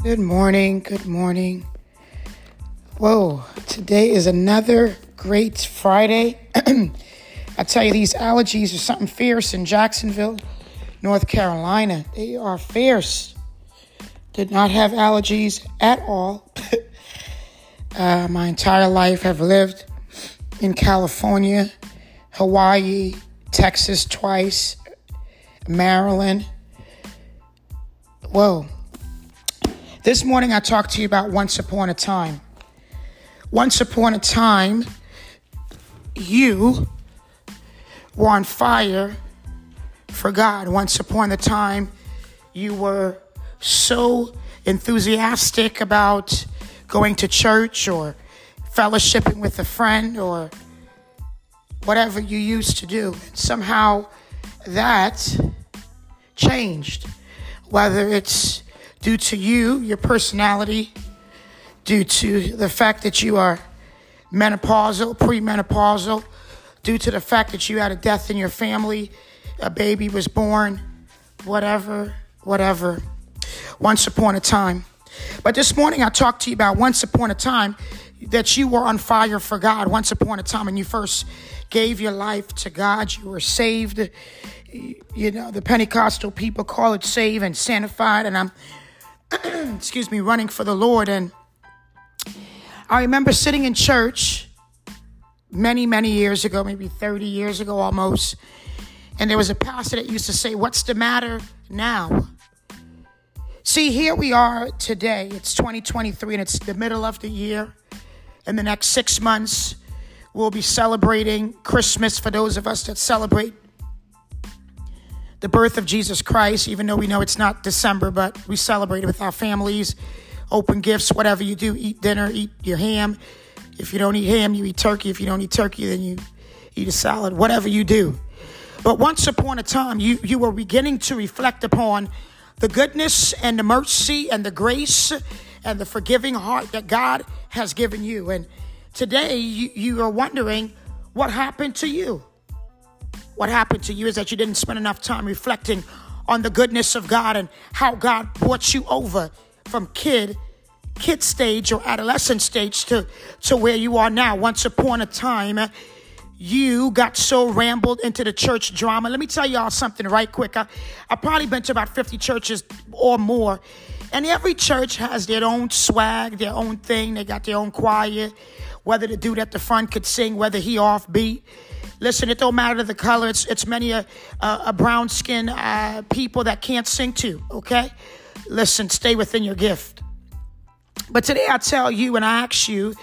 Good morning. Good morning. Whoa, today is another great Friday. I tell you, these allergies are something fierce in Jacksonville, North Carolina. They are fierce. Did not have allergies at all. uh, my entire life have lived in California, Hawaii, Texas twice, Maryland. Whoa. This morning I talked to you about once upon a time. Once upon a time, you were on fire for God. Once upon a time, you were so enthusiastic about going to church or fellowshipping with a friend or whatever you used to do. Somehow that changed. Whether it's due to you, your personality, due to the fact that you are menopausal, premenopausal, due to the fact that you had a death in your family, a baby was born, whatever, whatever. Once upon a time. But this morning I talked to you about once upon a time that you were on fire for God. Once upon a time when you first gave your life to God, you were saved. You know, the Pentecostal people call it saved and sanctified, and I'm excuse me, running for the Lord. And I remember sitting in church many, many years ago, maybe 30 years ago almost. And there was a pastor that used to say, What's the matter now? See, here we are today. It's 2023 and it's the middle of the year. In the next six months, we'll be celebrating Christmas for those of us that celebrate the birth of Jesus Christ, even though we know it's not December, but we celebrate it with our families, open gifts, whatever you do, eat dinner, eat your ham. If you don't eat ham, you eat turkey. If you don't eat turkey, then you eat a salad, whatever you do. But once upon a time, you, you were beginning to reflect upon the goodness and the mercy and the grace and the forgiving heart that God has given you. And today, you, you are wondering what happened to you. What happened to you is that you didn't spend enough time reflecting on the goodness of God and how God brought you over from kid kid stage or adolescent stage to to where you are now. Once upon a time, you got so rambled into the church drama. Let me tell y'all something right quick. I, I've probably been to about 50 churches or more. And every church has their own swag, their own thing. They got their own choir. Whether the dude at the front could sing, whether he offbeat. Listen, it don't matter the color. It's it's many a, a, a brown skin uh, people that can't sing too. Okay, listen, stay within your gift. But today I tell you and I ask you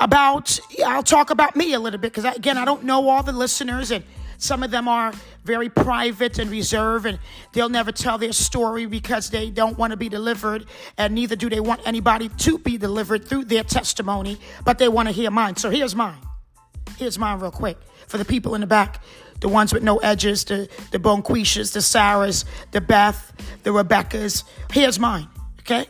about. I'll talk about me a little bit because again I don't know all the listeners and some of them are very private and reserved and they'll never tell their story because they don't want to be delivered and neither do they want anybody to be delivered through their testimony but they want to hear mine so here's mine here's mine real quick for the people in the back, the ones with no edges, the, the Bonquishas, the Sarahs, the Beth, the Rebeccas. Here's mine, okay?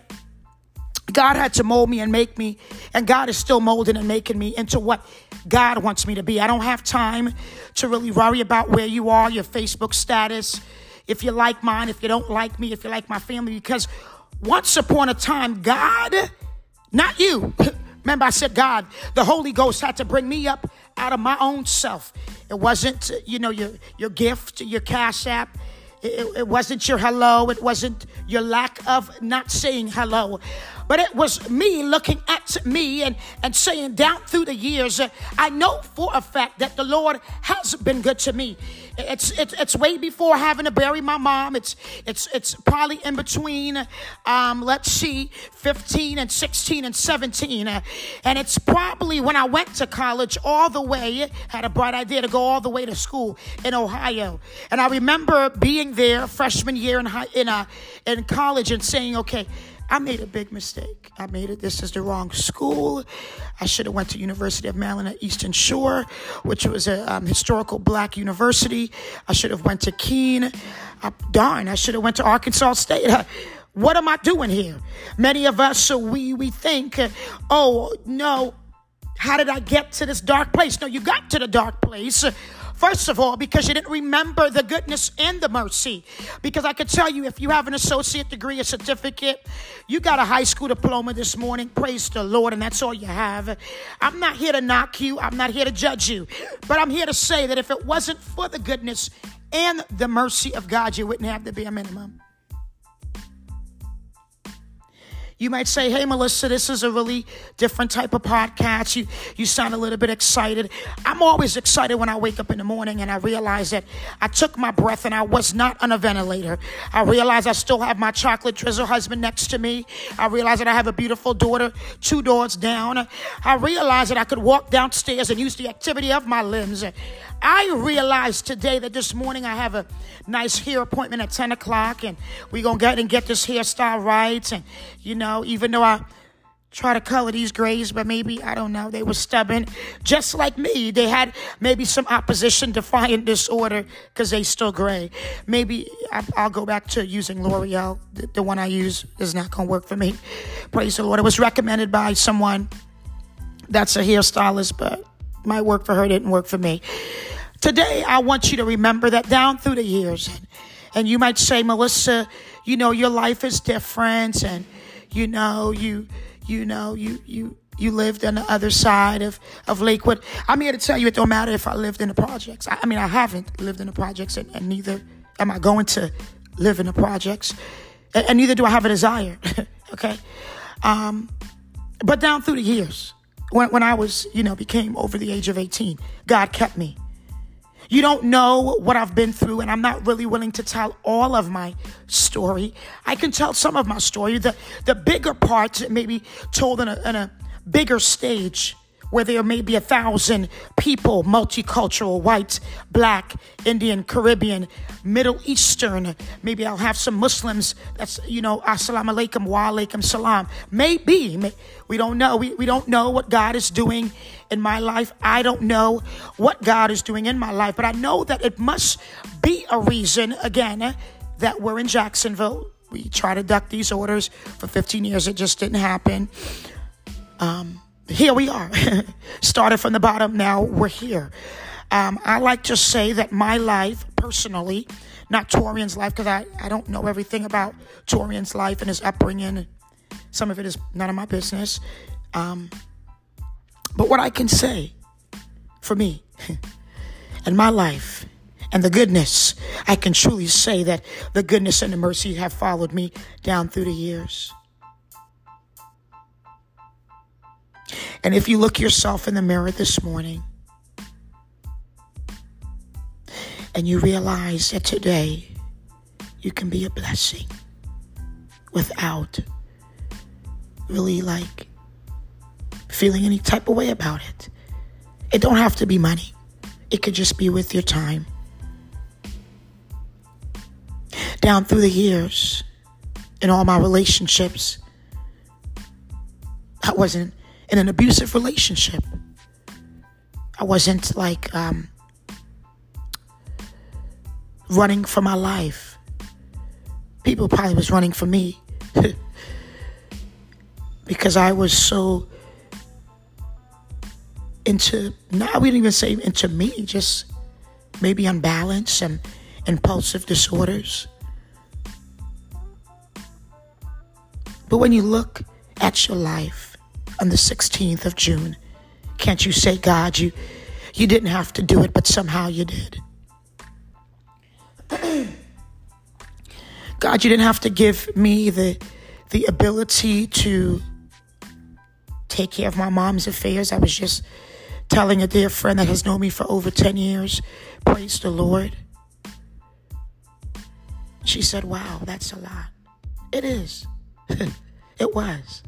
God had to mold me and make me, and God is still molding and making me into what God wants me to be. I don't have time to really worry about where you are, your Facebook status, if you like mine, if you don't like me, if you like my family, because once upon a time, God, not you, remember I said God, the Holy Ghost had to bring me up out of my own self. It wasn't, you know, your, your gift, your cash app. It, it, wasn't your hello. It wasn't your lack of not saying hello. But it was me looking at me and, and saying down through the years, uh, I know for a fact that the Lord has been good to me. It's, it's, it's way before having to bury my mom. It's, it's, it's probably in between, um, let's see, 15 and 16 and 17. Uh, and it's probably when I went to college all the way, had a bright idea to go all the way to school in Ohio. And I remember being there freshman year in, high, in, uh, in college and saying, okay, I made a big mistake. I made it. This is the wrong school. I should have went to University of Maryland at Eastern Shore, which was a um, historical black university. I should have went to Keene. Uh, darn, I should have went to Arkansas State. what am I doing here? Many of us, so we we think, oh no, how did I get to this dark place? No, you got to the dark place First of all, because you didn't remember the goodness and the mercy. Because I could tell you, if you have an associate degree, a certificate, you got a high school diploma this morning, praise the Lord, and that's all you have. I'm not here to knock you, I'm not here to judge you, but I'm here to say that if it wasn't for the goodness and the mercy of God, you wouldn't have be a minimum. You might say, hey, Melissa, this is a really different type of podcast. You, you sound a little bit excited. I'm always excited when I wake up in the morning and I realize that I took my breath and I was not on a ventilator. I realize I still have my chocolate drizzle husband next to me. I realize that I have a beautiful daughter two doors down. I realize that I could walk downstairs and use the activity of my limbs. I realized today that this morning I have a nice hair appointment at 10 o'clock and we're going to get and get this hairstyle right. And, you know, even though I try to color these grays, but maybe, I don't know, they were stubborn. Just like me, they had maybe some opposition, defiant disorder because they still gray. Maybe I'll go back to using L'Oreal. The, one I use is not going to work for me. Praise the Lord. It was recommended by someone that's a hairstylist, but might work for her, didn't work for me. Today, I want you to remember that down through the years, and, and you might say, Melissa, you know, your life is different, and you know, you, you know, you, you, you lived on the other side of, of Lakewood. I'm here to tell you it don't matter if I lived in the projects. I, I mean, I haven't lived in the projects, and, and, neither am I going to live in the projects, and, and neither do I have a desire. okay, um, but down through the years, when, when I was, you know, became over the age of 18, God kept me. You don't know what I've been through, and I'm not really willing to tell all of my story. I can tell some of my story. The, the bigger parts maybe told in a, in a bigger stage where there may be a thousand people, multicultural, white, black, Indian, Caribbean, Middle Eastern. Maybe I'll have some Muslims. That's, you know, assalamu alaikum, wa alaikum salam. Maybe. We don't know. We, we don't know what God is doing in my life. I don't know what God is doing in my life, but I know that it must be a reason, again, that we're in Jacksonville. We try to duck these orders for 15 years. It just didn't happen. Um, here we are. Started from the bottom, now we're here. Um, I like to say that my life, personally, not Torian's life, because I, I don't know everything about Torian's life and his upbringing. Some of it is none of my business. Um, but what I can say for me and my life and the goodness, I can truly say that the goodness and the mercy have followed me down through the years. And if you look yourself in the mirror this morning and you realize that today you can be a blessing without really like feeling any type of way about it. It don't have to be money. It could just be with your time. Down through the years, in all my relationships, I wasn't in an abusive relationship. I wasn't like um, running for my life. People probably was running for me because I was so into not we didn't even say into me, just maybe unbalanced and impulsive disorders. But when you look at your life on the 16th of June. Can't you say, God, you, you didn't have to do it, but somehow you did? God, you didn't have to give me the, the ability to take care of my mom's affairs. I was just telling a dear friend that has known me for over 10 years, praise the Lord. She said, Wow, that's a lot. It is. it was.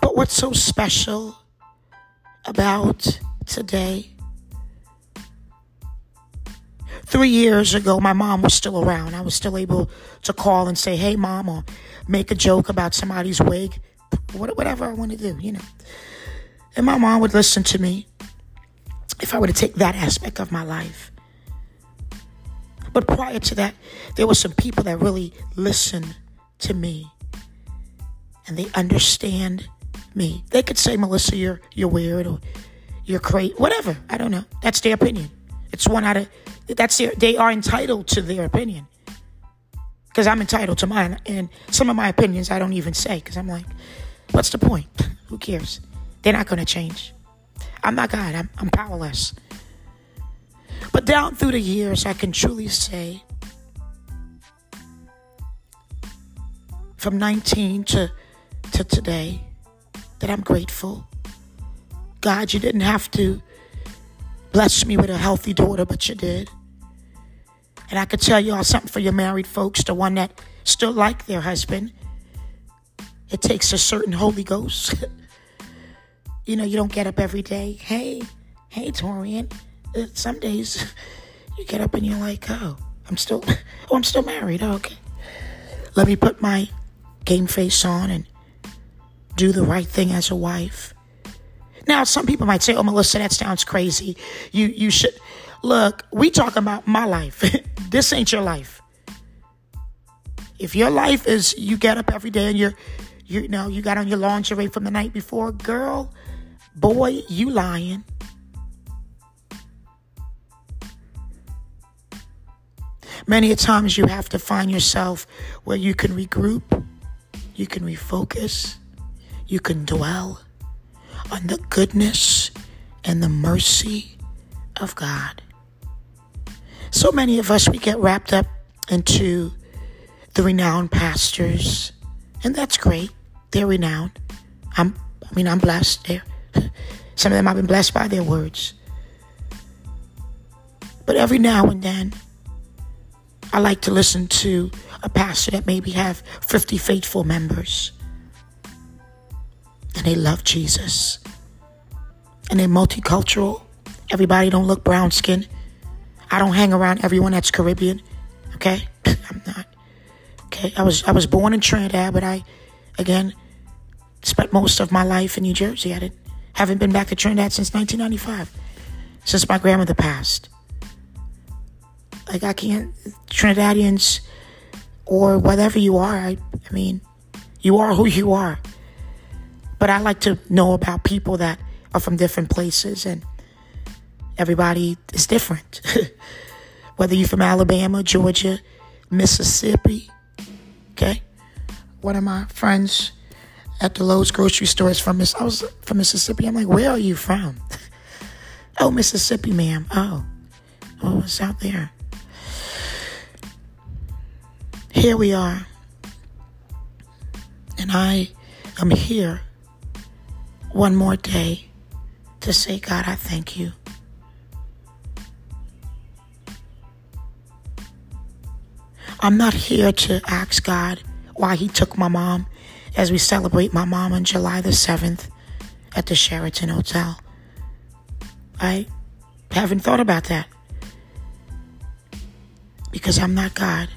But what's so special about today? Three years ago, my mom was still around. I was still able to call and say, hey, mom, or make a joke about somebody's wig, whatever I want to do, you know. And my mom would listen to me if I were to take that aspect of my life. But prior to that, there were some people that really listened to me and they understand me. They could say, Melissa, you're you're weird, or you're crazy, whatever. I don't know. That's their opinion. It's one out of, that's their, they are entitled to their opinion. Because I'm entitled to mine. And some of my opinions I don't even say because I'm like, what's the point? Who cares? They're not going to change. I'm not God, I'm, I'm powerless. But down through the years, I can truly say from 19 to, to today that I'm grateful. God, you didn't have to bless me with a healthy daughter, but you did. And I could tell you all something for your married folks, the one that still like their husband. It takes a certain Holy Ghost. you know, you don't get up every day. Hey, hey, Torian. Uh, some days you get up and you're like, oh, I'm still, oh, I'm still married. Oh, okay. Let me put my game face on and do the right thing as a wife. Now, some people might say, "Oh, Melissa, that sounds crazy. You you should look. We talking about my life. this ain't your life. If your life is you get up every day and you're you know you got on your lingerie from the night before, girl, boy, you lying. Many a times you have to find yourself where you can regroup, you can refocus, you can dwell on the goodness and the mercy of God. So many of us, we get wrapped up into the renowned pastors, and that's great. They're renowned. I'm, I mean, I'm blessed. They're, some of them I've been blessed by their words. But every now and then, I like to listen to a pastor that maybe have 50 faithful members and they love Jesus. And they're multicultural. Everybody don't look brown skin. I don't hang around everyone that's Caribbean. Okay? I'm not. Okay. I was I was born in Trinidad, but I again spent most of my life in New Jersey. I didn't haven't been back to Trinidad since 1995. Since my grandmother passed. Like I can't Trinidadians or whatever you are, I I mean, you are who you are. But I like to know about people that are from different places and everybody is different. Whether you're from Alabama, Georgia, Mississippi, okay? One of my friends at the Lowe's grocery store is from Miss I was from Mississippi. I'm like, where are you from? oh, Mississippi, ma'am. Oh. Oh, it's out there. Here we are. And I am here one more day to say, God, I thank you. I'm not here to ask God why He took my mom as we celebrate my mom on July the 7th at the Sheraton Hotel. I haven't thought about that because I'm not God.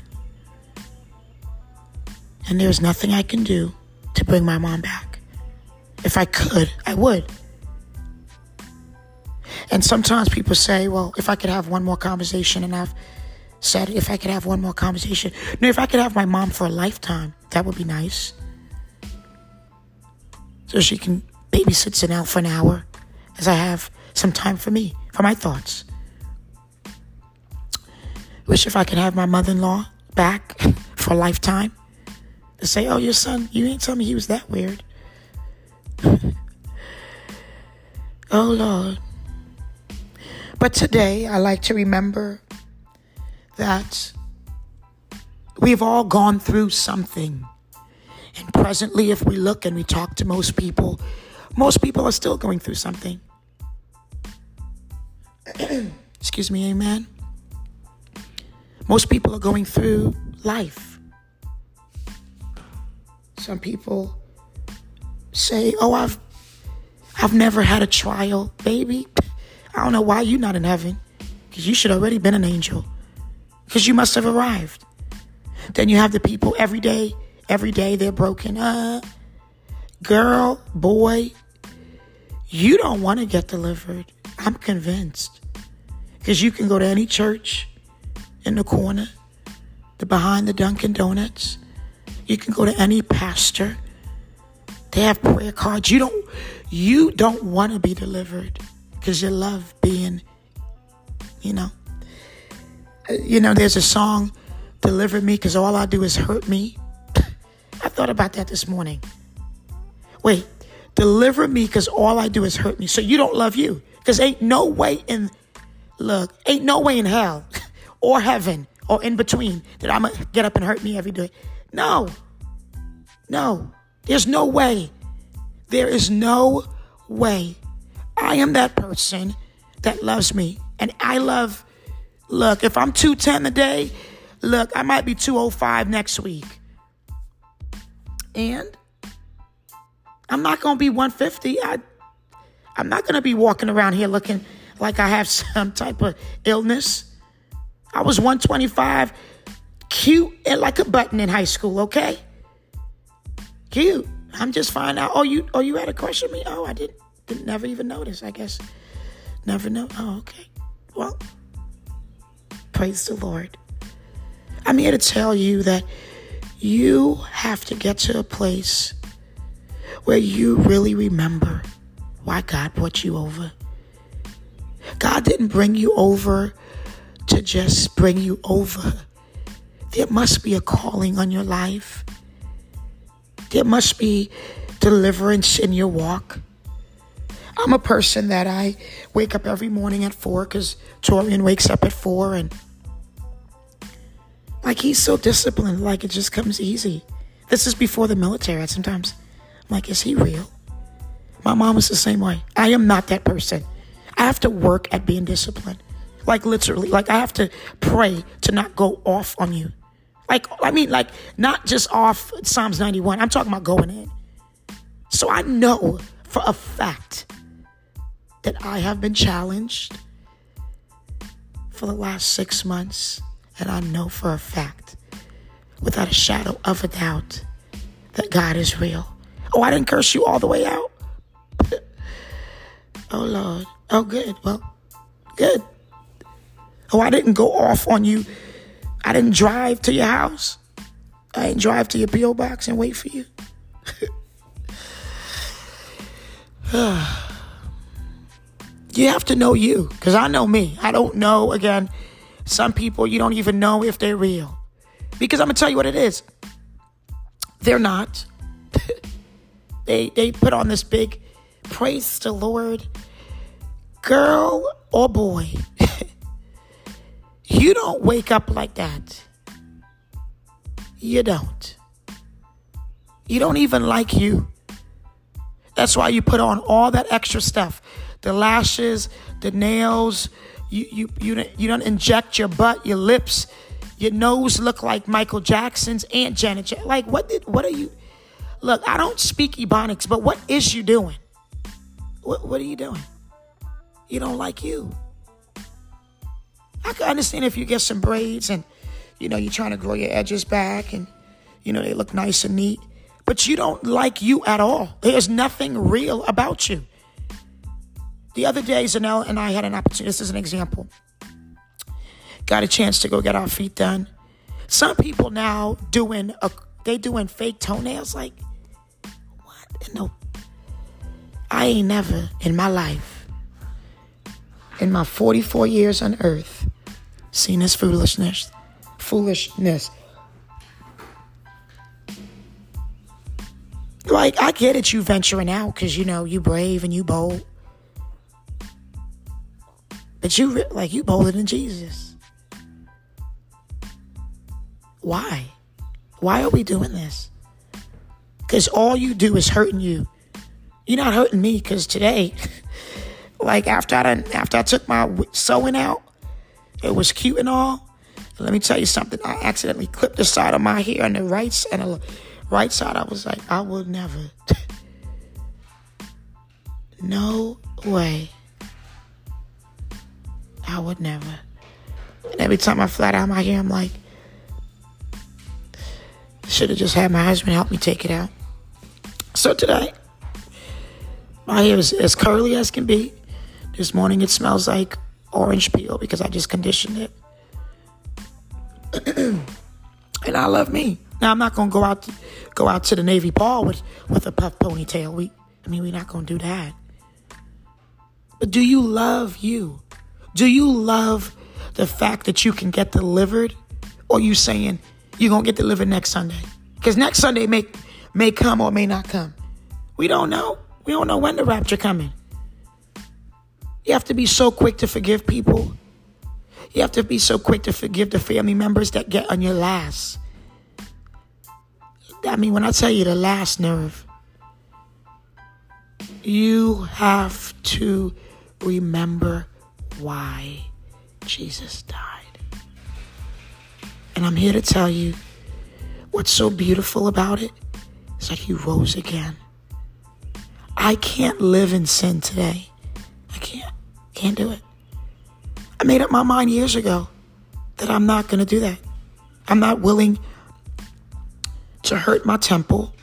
And there's nothing I can do to bring my mom back. If I could, I would. And sometimes people say, well, if I could have one more conversation, and I've said, if I could have one more conversation, no, if I could have my mom for a lifetime, that would be nice. So she can babysit Zanelle for an hour as I have some time for me, for my thoughts. Wish if I could have my mother in law back for a lifetime to say, oh, your son, you ain't tell me he was that weird. oh, Lord. But today, I like to remember that we've all gone through something. And presently, if we look and we talk to most people, most people are still going through something. Excuse me, amen. Most people are going through life. Some people say, "Oh, I've I've never had a trial, baby." I don't know why you're not in heaven, because you should already been an angel, because you must have arrived. Then you have the people every day, every day they're broken. up. girl, boy, you don't want to get delivered. I'm convinced, because you can go to any church in the corner, the behind the Dunkin' Donuts. You can go to any pastor they have prayer cards. You don't you don't want to be delivered. because you love being, you know. You know, there's a song, Deliver Me, because all I do is hurt me. I thought about that this morning. Wait, deliver me because all I do is hurt me. So you don't love you. Because ain't no way in, look, ain't no way in hell or heaven or in between that I'm going to get up and hurt me every day. No. No. There's no way. There is no way. I am that person that loves me. And I love, look, if I'm 210 today, look, I might be 205 next week. And I'm not going to be 150. I, I'm not going to be walking around here looking like I have some type of illness. I was 125, cute and like a button in high school, okay? Cute. I'm just fine now. Oh, you oh you had a question me? Oh, I didn't, didn't never even notice, I guess. Never know. Oh, okay. Well, praise the Lord. I'm here to tell you that you have to get to a place where you really remember why God brought you over. God didn't bring you over to just bring you over. There must be a calling on your life. There must be deliverance in your walk. I'm a person that I wake up every morning at four because Torian wakes up at four and like he's so disciplined, like it just comes easy. This is before the military. Sometimes I'm like, is he real? My mom was the same way. I am not that person. I have to work at being disciplined. Like literally, like I have to pray to not go off on you. Like, I mean, like not just off Psalms 91. I'm talking about going in. So I know for a fact that I have been challenged for the last six months. And I know for a fact, without a shadow of a doubt, that God is real. Oh, I didn't curse you all the way out. oh, Lord. Oh, good. Well, good. Oh, I didn't go off on you. I didn't drive to your house. I didn't drive to your P.O. box and wait for you. you have to know you, because I know me. I don't know, again, some people you don't even know if they're real. Because I'm going to tell you what it is. They're not. they, they put on this big praise to the Lord. Girl or boy. You don't wake up like that. You don't. You don't even like you. That's why you put on all that extra stuff. The lashes, the nails, you you you you don't inject your butt, your lips, your nose look like Michael Jackson's Aunt Janet. Like what did what are you Look, I don't speak Ebonics, but what is you doing? What what are you doing? You don't like you. I can understand if you get some braids and, you know, you're trying to grow your edges back and, you know, they look nice and neat. But you don't like you at all. There's nothing real about you. The other day, Zanelle and I had an opportunity. This is an example. Got a chance to go get our feet done. Some people now doing a they doing fake toenails. Like, what? No, I ain't never in my life, in my 44 years on earth, seen this foolishness. Foolishness. Like, I get it, you venturing out because, you know, you brave and you bold. But you, like, you bolder than Jesus. Why? Why are we doing this? Because all you do is hurting you. You're not hurting me because today, like, after I, done, after I took my sewing out, it was cute and all. let me tell you something. I accidentally clipped the side of my hair on the right and the right side. I was like, I will never. no way. I would never. And every time I flat out my hair, I'm like, should have just had my husband help me take it out. So today, my hair is as curly as can be. This morning, it smells like orange peel because I just conditioned it. and I love me. Now I'm not gonna go out to, go out to the Navy ball with with a puff ponytail. We, I mean, we're not gonna do that. But do you love you? Do you love the fact that you can get delivered? Or you saying you're to get delivered next Sunday? Because next Sunday may, may come or may not come. We don't know. We don't know when the rapture coming. You have to be so quick to forgive people. You have to be so quick to forgive the family members that get on your last. I mean, when I tell you the last nerve, you have to remember why Jesus died. And I'm here to tell you what's so beautiful about it is that he rose again. I can't live in sin today. I can't. Can't do it. I made up my mind years ago that I'm not going to do that. I'm not willing to hurt my temple.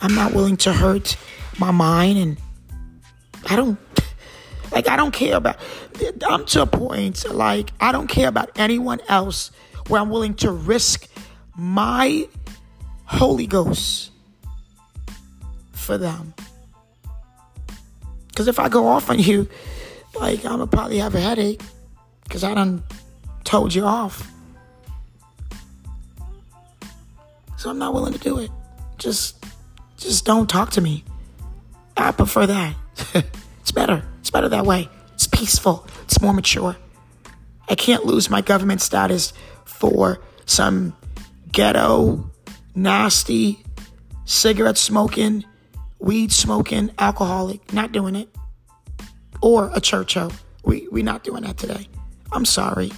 I'm not willing to hurt my mind and I don't like I don't care about I'm to a point like I don't care about anyone else where I'm willing to risk my Holy Ghost for them. Cause if I go off on you, like I'm gonna probably have a headache because I done told you off. So I'm not willing to do it. Just just don't talk to me. I prefer that. it's better. Better that way. It's peaceful. It's more mature. I can't lose my government status for some ghetto, nasty, cigarette smoking, weed smoking alcoholic. Not doing it. Or a churcho. We we not doing that today. I'm sorry.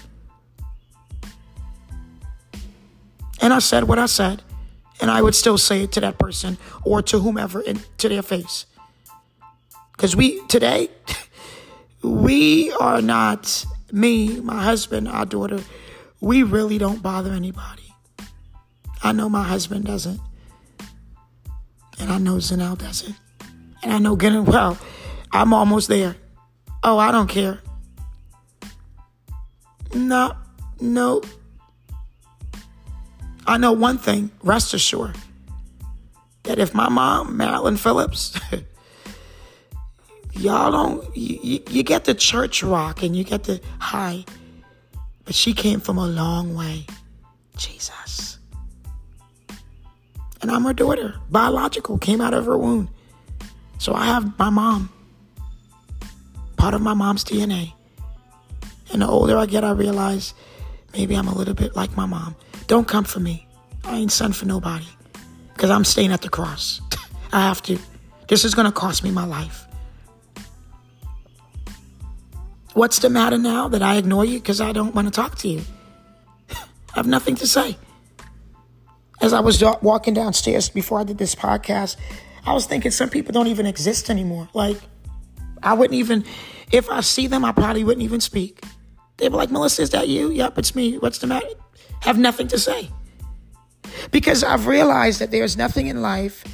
And I said what I said, and I would still say it to that person or to whomever in, to their face. Because we, today, we are not, me, my husband, our daughter, we really don't bother anybody. I know my husband doesn't. And I know Zanelle doesn't. And I know getting well, I'm almost there. Oh, I don't care. No, no. I know one thing, rest assured, that if my mom, Marilyn Phillips, y'all don't you, you get the church rock and you get the high but she came from a long way. Jesus. And i'm her daughter. Biological came out of her womb. So i have my mom. Part of my mom's dna and the older i get i realize maybe i'm a little bit like my mom. Don't come for me. I ain't son for nobody. Because i'm staying at the cross. I have to. This is going to cost me my life What's the matter now that I ignore you because I don't want to talk to you? I have nothing to say. As I was walking downstairs before I did this podcast, I was thinking some people don't even exist anymore. Like, I wouldn't even, if I see them, I probably wouldn't even speak. They'd be like, Melissa, is that you? Yep, it's me. What's the matter? Have nothing to say. Because I've realized that there's nothing in life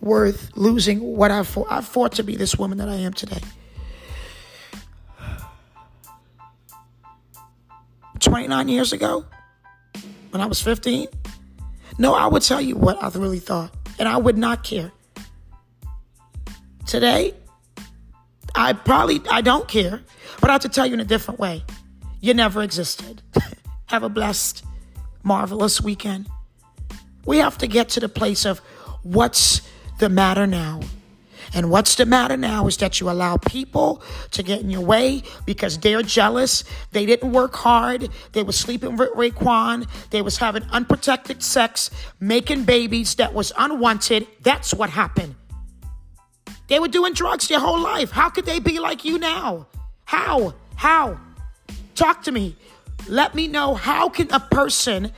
worth losing what I've fought. I've fought to be this woman that I am today. 29 years ago when I was 15? No, I would tell you what I really thought, and I would not care. Today, I probably I don't care, but I have to tell you in a different way. You never existed. have a blessed, marvelous weekend. We have to get to the place of what's the matter now. And what's the matter now is that you allow people to get in your way because they're jealous. They didn't work hard. They were sleeping with Raekwon. They was having unprotected sex, making babies that was unwanted. That's what happened. They were doing drugs their whole life. How could they be like you now? How? How? Talk to me. Let me know how can a person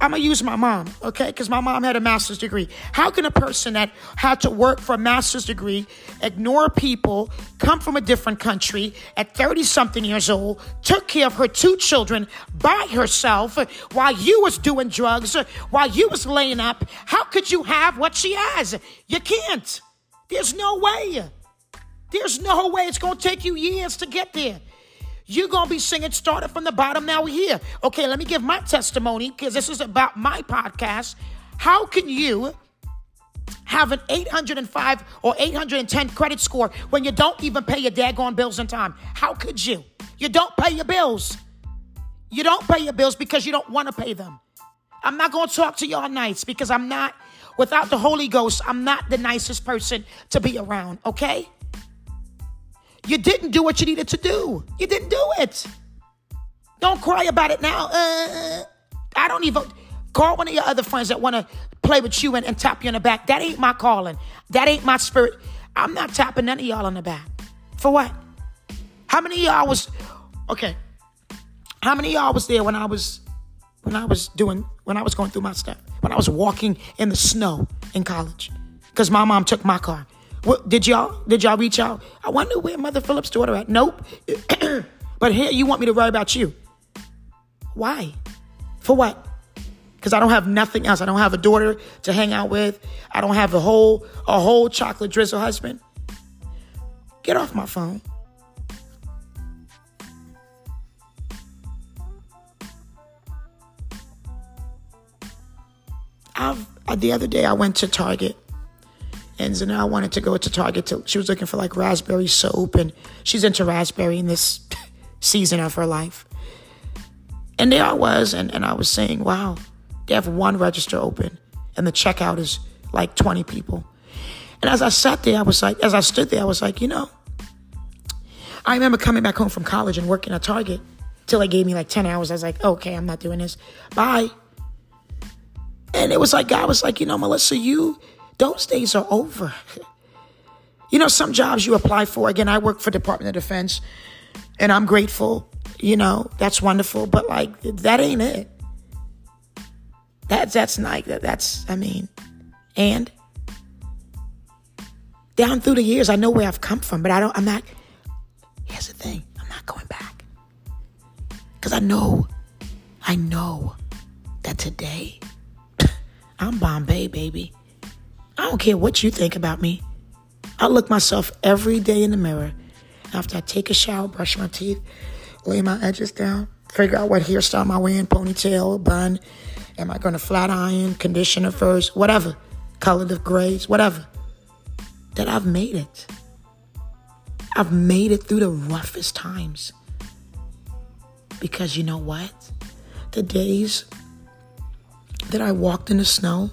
I'm gonna use my mom, okay? Because my mom had a master's degree. How can a person that had to work for a master's degree, ignore people, come from a different country at 30 something years old, took care of her two children by herself while you was doing drugs, while you was laying up? How could you have what she has? You can't. There's no way. There's no way. It's gonna take you years to get there. You're going to be singing started from the bottom. Now we're here. Okay, let me give my testimony because this is about my podcast. How can you have an 805 or 810 credit score when you don't even pay your daggone bills in time? How could you? You don't pay your bills. You don't pay your bills because you don't want to pay them. I'm not going to talk to y'all nights because I'm not, without the Holy Ghost, I'm not the nicest person to be around, okay? You didn't do what you needed to do. You didn't do it. Don't cry about it now. Uh, I don't even call one of your other friends that want to play with you and, and tap you on the back. That ain't my calling. That ain't my spirit. I'm not tapping none of y'all on the back. For what? How many y'all was okay? How many y'all was there when I was when I was doing when I was going through my stuff? When I was walking in the snow in college? Because my mom took my car. What, did y'all did y'all reach out? I wonder where Mother Phillips' daughter at. Nope. but here you want me to worry about you. Why? For what? Because I don't have nothing else. I don't have a daughter to hang out with. I don't have a whole a whole chocolate drizzle husband. Get off my phone. I've, uh, the other day I went to Target and Zanelle wanted to go to Target. To, she was looking for like raspberry soap and she's into raspberry in this season of her life. And there I was, and, and I was saying, wow, they have one register open and the checkout is like 20 people. And as I sat there, I was like, as I stood there, I was like, you know, I remember coming back home from college and working at Target till they gave me like 10 hours. I was like, okay, I'm not doing this. Bye. And it was like, God was like, you know, Melissa, you, those days are over. You know, some jobs you apply for, again, I work for Department of Defense and I'm grateful, you know, that's wonderful, but like, that ain't it. That's, that's not, that's, I mean, and down through the years, I know where I've come from, but I don't, I'm not, here's the thing, I'm not going back. Because I know, I know that today, I'm Bombay, baby. I don't care what you think about me. I look myself every day in the mirror after I take a shower, brush my teeth, lay my edges down, figure out what hairstyle am I wearing, ponytail, bun. Am I going to flat iron, conditioner first, whatever, color the grays, whatever. That I've made it. I've made it through the roughest times. Because you know what? The days that I walked in the snow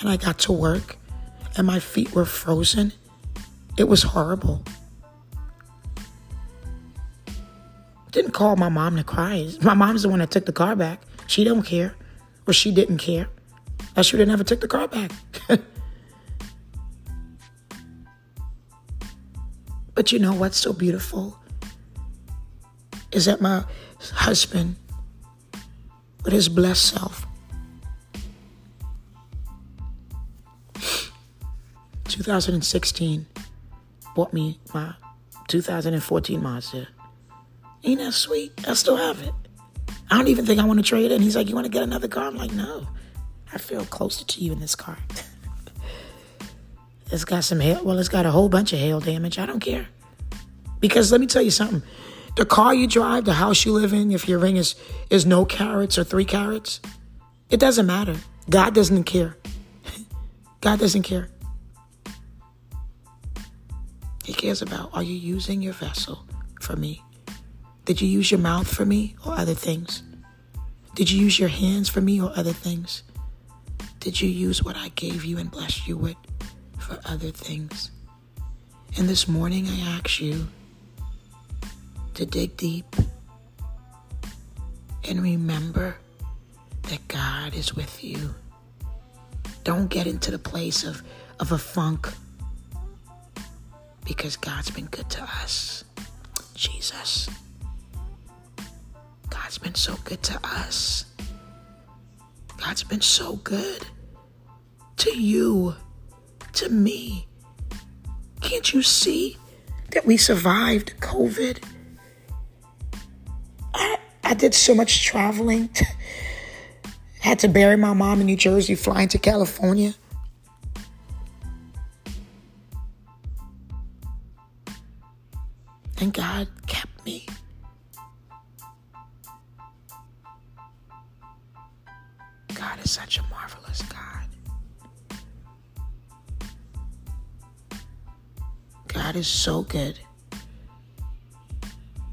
and I got to work and my feet were frozen, it was horrible. Didn't call my mom to cry. My mom's the one that took the car back. She don't care. Or she didn't care. I should have never took the car back. but you know what's so beautiful? Is that my husband, with his blessed self, 2016 bought me my 2014 Mazda. Ain't that sweet? I still have it. I don't even think I want to trade it. And he's like, You want to get another car? I'm like, No. I feel closer to you in this car. it's got some hail. Well, it's got a whole bunch of hail damage. I don't care. Because let me tell you something. The car you drive, the house you live in, if your ring is, is no carats or three carats, it doesn't matter. God doesn't care. God doesn't care. He cares about are you using your vessel for me? Did you use your mouth for me or other things? Did you use your hands for me or other things? Did you use what I gave you and blessed you with for other things? And this morning I ask you to dig deep and remember that God is with you. Don't get into the place of, of a funk because God's been good to us. Jesus. God's been so good to us. God's been so good to you, to me. Can't you see that we survived COVID? I, I did so much traveling. Had to bury my mom in New Jersey, flying to California. Is so good.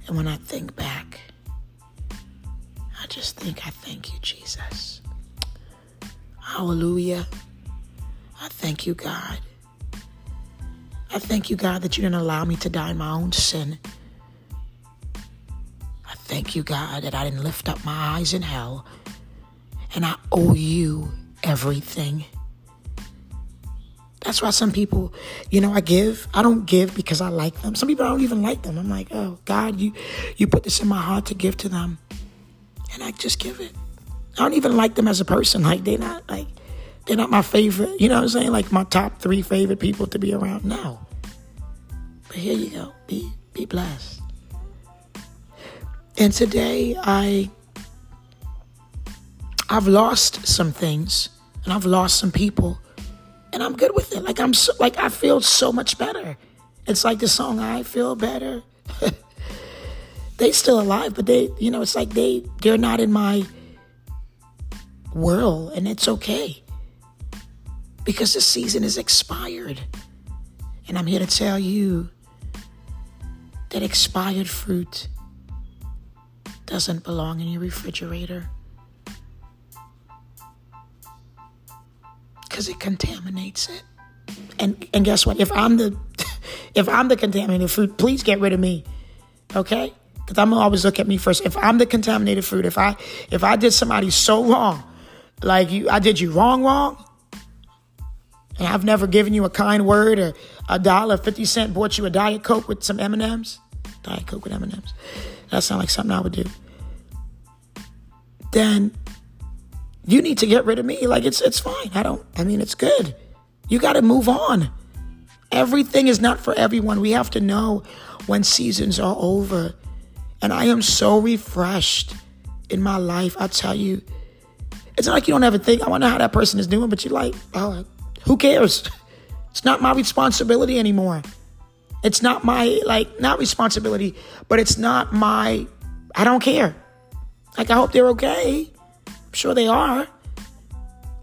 And when I think back, I just think I thank you, Jesus. Hallelujah. I thank you, God. I thank you, God, that you didn't allow me to die in my own sin. I thank you, God, that I didn't lift up my eyes in hell. And I owe you everything. That's why some people, you know, I give. I don't give because I like them. Some people I don't even like them. I'm like, oh God, you you put this in my heart to give to them. And I just give it. I don't even like them as a person. Like they're not like they're not my favorite, you know what I'm saying? Like my top three favorite people to be around. No. But here you go. Be be blessed. And today I I've lost some things and I've lost some people and I'm good with it. Like I'm so, like I feel so much better. It's like the song I feel better. they still alive, but they, you know, it's like they they're not in my world and it's okay. Because the season is expired. And I'm here to tell you that expired fruit doesn't belong in your refrigerator. Because it contaminates it. And and guess what? If I'm the if I'm the contaminated fruit, please get rid of me. Okay? Because I'm gonna always look at me first. If I'm the contaminated fruit, if I if I did somebody so wrong, like you I did you wrong, wrong, and I've never given you a kind word or a dollar fifty cent, bought you a diet coke with some M and M's, diet coke with M and M's. That sounds like something I would do. Then you need to get rid of me. Like it's it's fine. I don't I mean it's good. You got to move on. Everything is not for everyone. We have to know when seasons are over. And I am so refreshed in my life. I tell you, it's not like you don't ever think, I wonder how that person is doing, but you're like, oh, who cares? It's not my responsibility anymore. It's not my, like, not responsibility, but it's not my, I don't care. Like, I hope they're okay sure they are.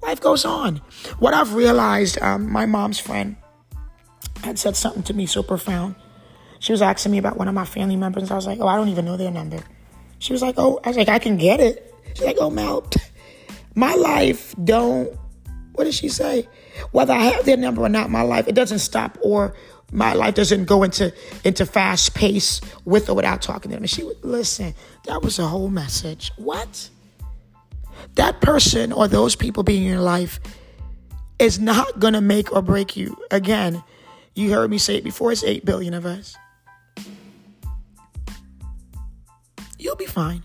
Life goes on. What I've realized, um, my mom's friend had said something to me so profound. She was asking me about one of my family members. I was like, oh, I don't even know their number. She was like, oh, I was like, I can get it. She's like, oh, Mel, my life don't, what did she say? Whether I have their number or not, my life, it doesn't stop or my life doesn't go into into fast pace with or without talking to them. And she would listen. That was a whole message. What? That person or those people being in your life is not going to make or break you. Again, you heard me say it before, it's 8 billion of us. You'll be fine.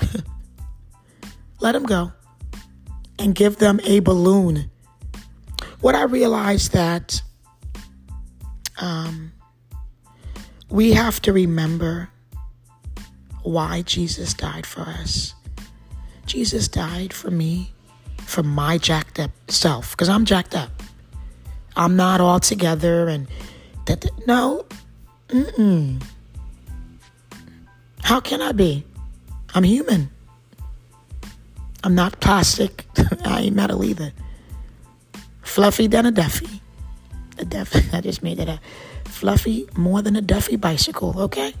Let them go and give them a balloon. What I realized that um, we have to remember why Jesus died for us. Jesus died for me, for my jacked up self, because I'm jacked up. I'm not all together and that. No, mm-mm. How can I be? I'm human. I'm not plastic. I ain't metal either. Fluffy than a Duffy. A Duffy. I just made it a fluffy more than a Duffy bicycle. Okay.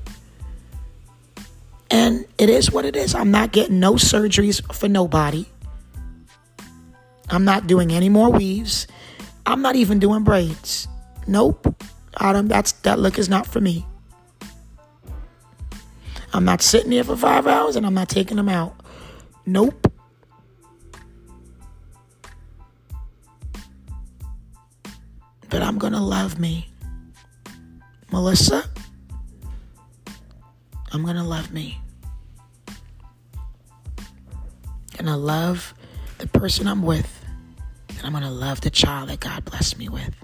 And it is what it is. I'm not getting no surgeries for nobody. I'm not doing any more weaves. I'm not even doing braids. Nope. Adam, that's that look is not for me. I'm not sitting here for five hours and I'm not taking them out. Nope. But I'm gonna love me. Melissa, I'm going to love me. And I love the person I'm with. And I'm going to love the child that God blessed me with.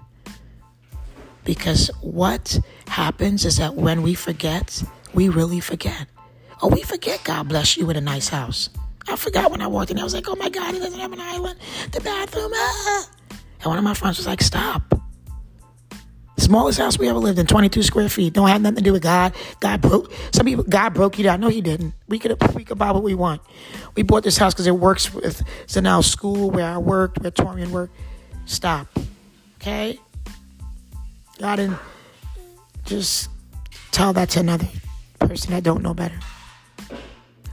Because what happens is that when we forget, we really forget. Oh, we forget God bless you with a nice house. I forgot when I walked in, I was like, oh my God, he doesn't have an island. The bathroom, ah. And one of my friends was like, stop. Smallest house we ever lived in, 22 square feet. Don't have nothing to do with God. God broke. Some people, God broke you down. No, He didn't. We could we could buy what we want. We bought this house because it works with. So now school where I worked, where Torian worked. Stop. Okay. God didn't. just tell that to another person that don't know better.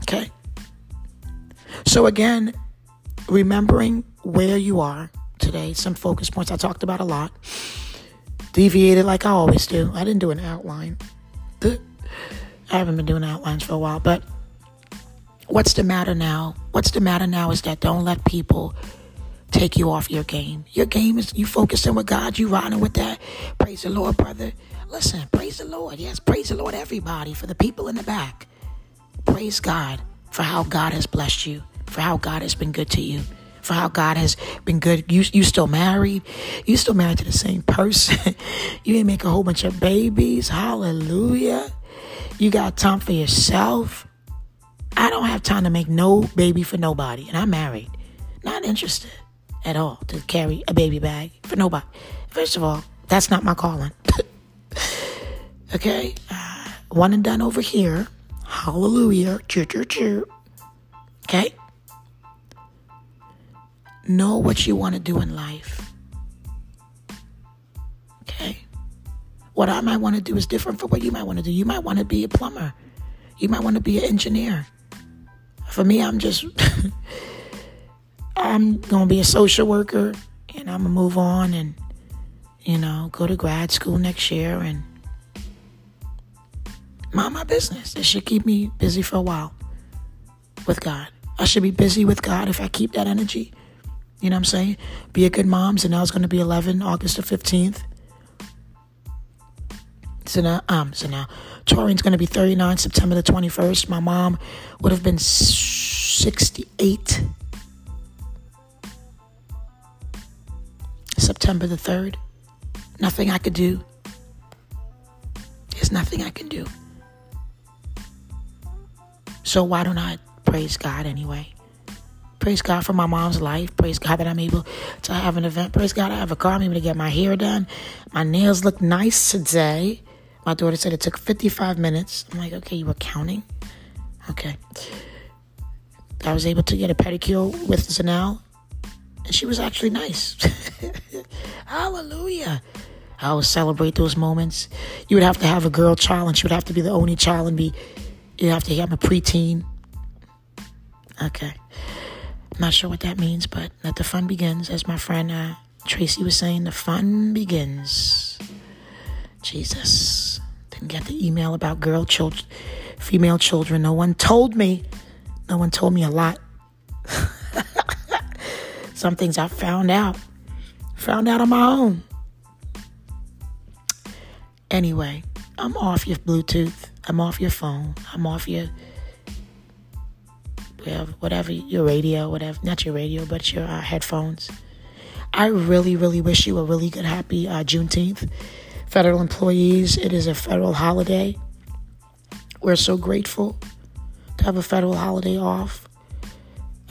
Okay? So again, remembering where you are today, some focus points I talked about a lot. Deviated like I always do. I didn't do an outline. I haven't been doing outlines for a while, but what's the matter now? What's the matter now is that don't let people take you off your game. Your game is you focusing with God, you riding with that. Praise the Lord, brother. Listen, praise the Lord. Yes, praise the Lord, everybody, for the people in the back. Praise God for how God has blessed you, for how God has been good to you, for how God has been good. You you still married. You still married to the same person. you didn't make a whole bunch of babies. Hallelujah. You got time for yourself. I don't have time to make no baby for nobody. And I'm married. Not interested at all to carry a baby bag for nobody. First of all, that's not my calling. okay? Uh, one and done over here. Hallelujah. Cheer, cheer, cheer. Okay? Know what you want to do in life. Okay? What I might want to do is different from what you might want to do. You might want to be a plumber. You might want to be an engineer. For me, I'm just I'm gonna be a social worker and I'm gonna move on and you know go to grad school next year and mind my business. It should keep me busy for a while with God. I should be busy with God if I keep that energy. You know what I'm saying? Be a good mom. So now it's going to be 11, August the 15th. So now, um, so now, Torian's going to be 39, September the 21st. My mom would have been 68 September the 3rd. Nothing I could do. There's nothing I can do. So why don't I praise God anyway? Praise God for my mom's life. Praise God that I'm able to have an event. Praise God I have a car. I'm able to get my hair done. My nails look nice today. My daughter said it took 55 minutes. I'm like, okay, you were counting? Okay. I was able to get a pedicure with Zanelle and she was actually nice. Hallelujah. I would celebrate those moments. You would have to have a girl child, and she would have to be the only child, and be you have to have a preteen. Okay, not sure what that means, but let the fun begins, as my friend uh, Tracy was saying. The fun begins. Jesus didn't get the email about girl children, female children. No one told me. No one told me a lot. Some things I found out. Found out on my own. Anyway, I'm off your Bluetooth. I'm off your phone. I'm off your whatever your radio, whatever not your radio, but your uh, headphones. I really, really wish you a really good, happy uh, Juneteenth. Federal employees, it is a federal holiday. We're so grateful to have a federal holiday off.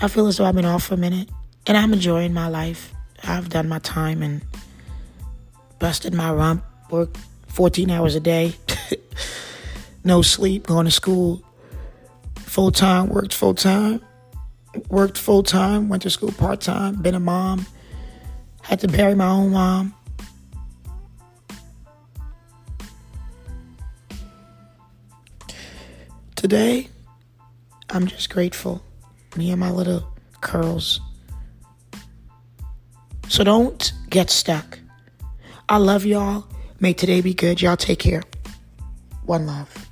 I feel as though I've been off for a minute. And I'm enjoying my life. I've done my time and busted my rump, worked 14 hours a day, no sleep, going to school full time, worked full time, worked full time, went to school part time, been a mom, had to bury my own mom. Today, I'm just grateful. Me and my little curls. So don't get stuck. I love y'all. May today be good. Y'all take care. One love.